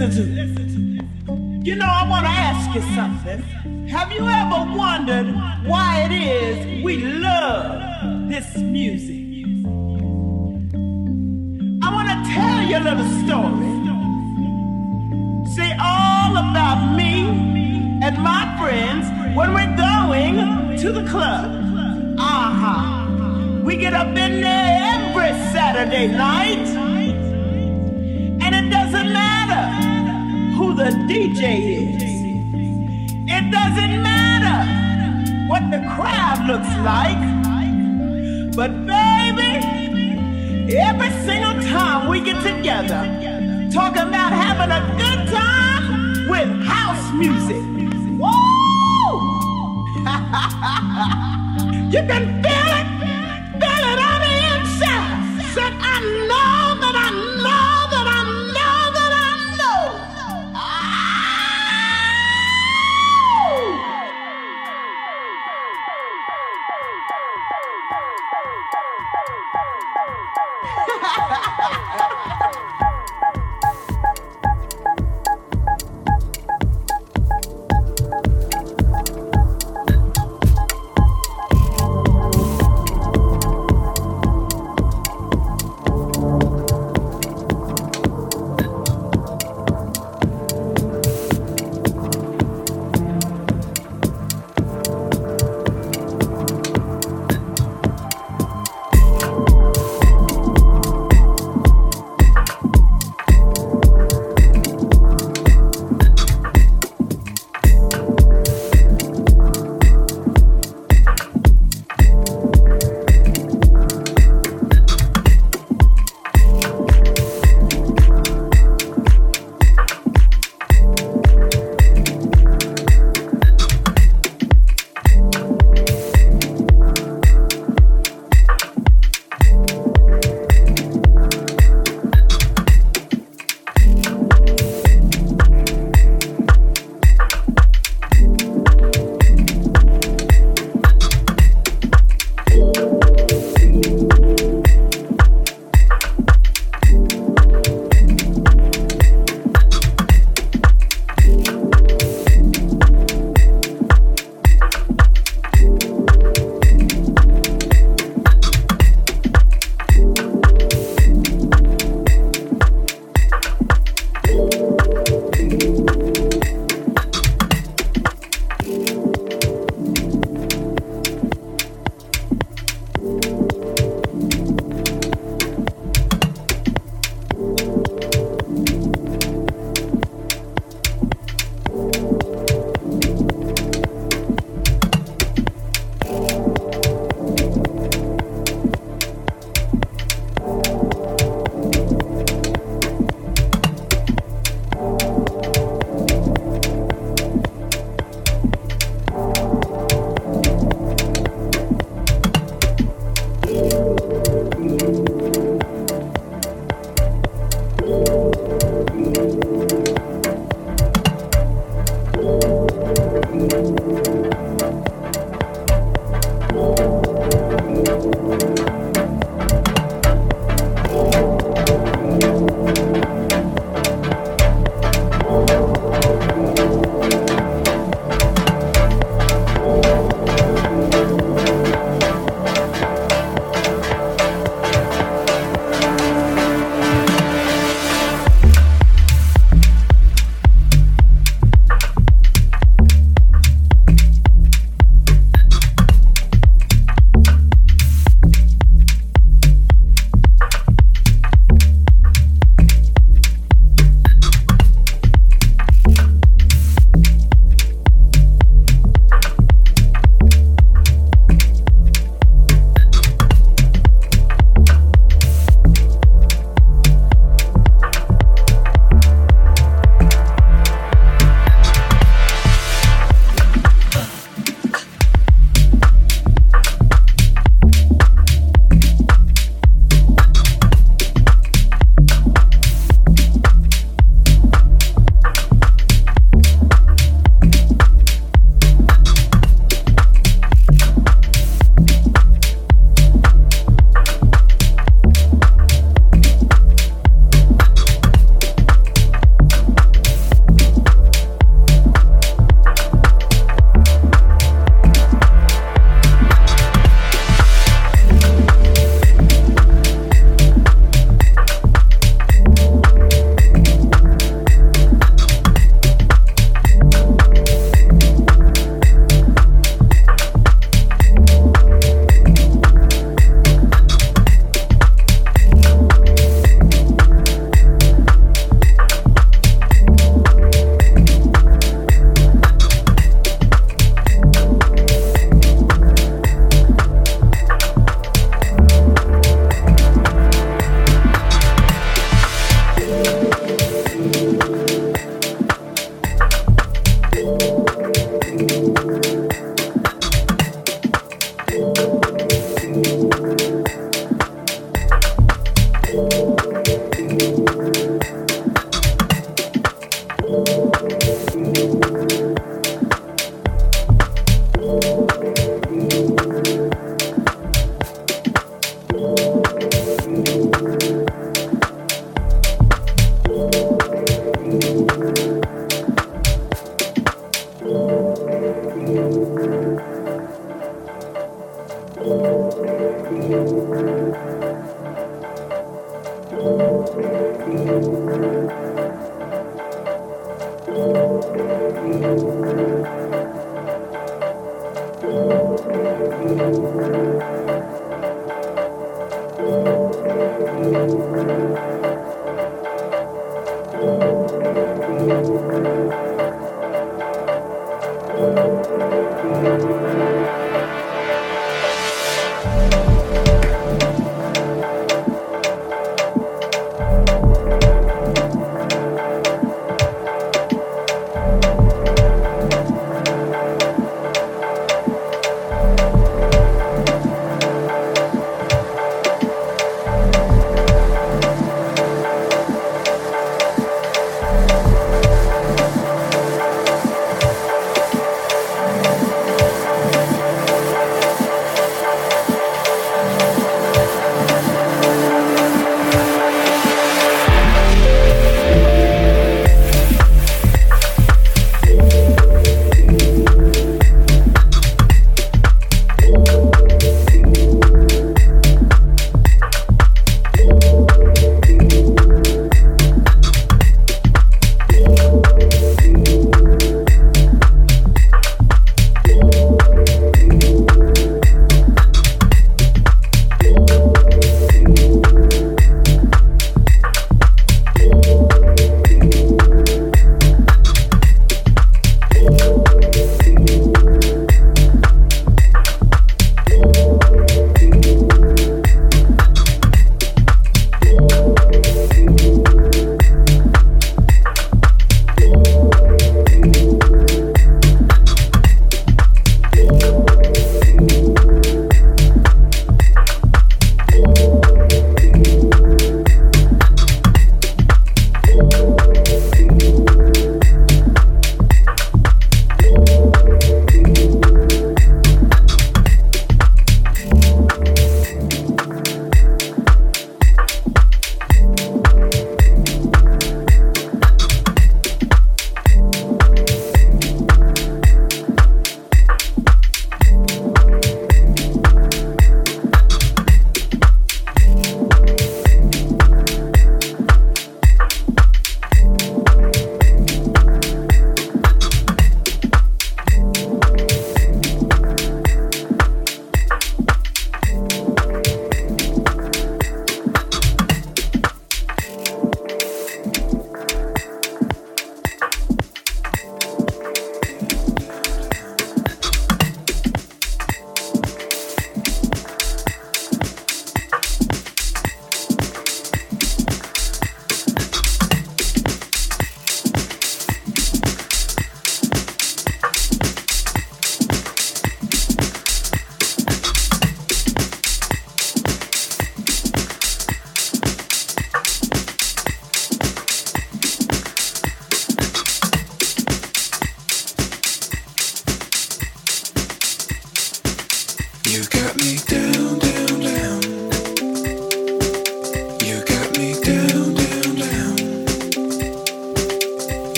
Listen to me. You know, I want to ask you something. Have you ever wondered why it is we love this music? I want to tell you a little story. See, all about me and my friends when we're going to the club. Uh-huh. We get up in there every Saturday night. The DJ is. It doesn't matter what the crowd looks like. But baby, every single time we get together, talking about having a good time with house music. Woo! you can feel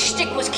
stick was